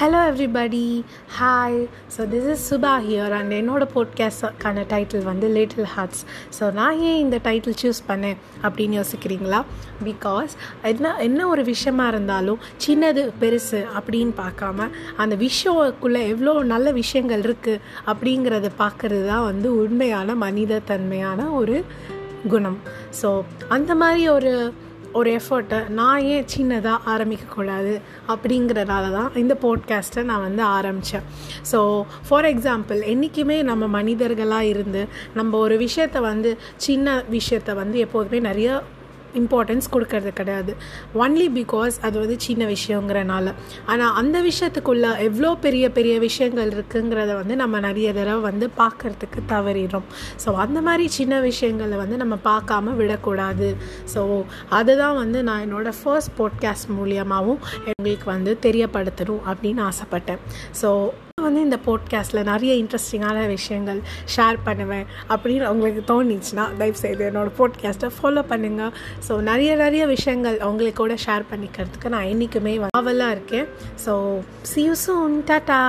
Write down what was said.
Hello everybody hi so this is Subha here and என்னோட போட்காஸ்டுக்கான title வந்து little hearts so நான் ஏன் இந்த டைட்டில் சூஸ் பண்ணேன் அப்படின்னு யோசிக்கிறீங்களா? பிகாஸ் என்ன என்ன ஒரு விஷயமா இருந்தாலும் சின்னது பெருசு அப்படின்னு பார்க்காம அந்த விஷயக்குள்ளே எவ்வளோ நல்ல விஷயங்கள் இருக்குது அப்படிங்கிறத பார்க்குறது தான் வந்து உண்மையான மனித தன்மையான ஒரு குணம். ஸோ அந்த மாதிரி ஒரு ஒரு எஃபர்ட்டை நான் ஏன் சின்னதாக ஆரம்பிக்கக்கூடாது அப்படிங்கிறனால தான் இந்த போட்காஸ்ட்டை நான் வந்து ஆரம்பித்தேன் ஸோ ஃபார் எக்ஸாம்பிள் என்றைக்குமே நம்ம மனிதர்களாக இருந்து நம்ம ஒரு விஷயத்தை வந்து சின்ன விஷயத்தை வந்து எப்போதுமே நிறைய இம்பார்ட்டன்ஸ் கொடுக்கறது கிடையாது. ஒன்லி பிகாஸ் அது வந்து சின்ன விஷயங்கிறனால. ஆனால் அந்த விஷயத்துக்குள்ளே எவ்வளோ பெரிய பெரிய விஷயங்கள் இருக்குங்கிறத வந்து நம்ம நிறைய தடவை வந்து பார்க்குறதுக்கு தவறிடும் ஸோ அந்த மாதிரி சின்ன விஷயங்களை வந்து நம்ம பார்க்காம விடக்கூடாது. ஸோ அதுதான் வந்து நான் என்னோடய ஃபர்ஸ்ட் பாட்காஸ்ட் மூலியமாகவும் எங்களுக்கு வந்து தெரியப்படுத்தணும் அப்படின்னு ஆசைப்பட்டேன். ஸோ வந்து இந்த போட்காஸ்ட்டில் நிறைய இன்ட்ரெஸ்டிங்கான விஷயங்கள் ஷேர் பண்ணுவேன் அப்படின்னு உங்களுக்கு தோணிச்சுன்னா தயவுசெய்து என்னோடய போட்காஸ்ட்டை ஃபாலோ பண்ணுங்கள் ஸோ நிறைய நிறைய விஷயங்கள் அவங்களுக்கு கூட ஷேர் பண்ணிக்கிறதுக்கு நான் என்றைக்குமே ஆவலாக இருக்கேன். So see you soon tata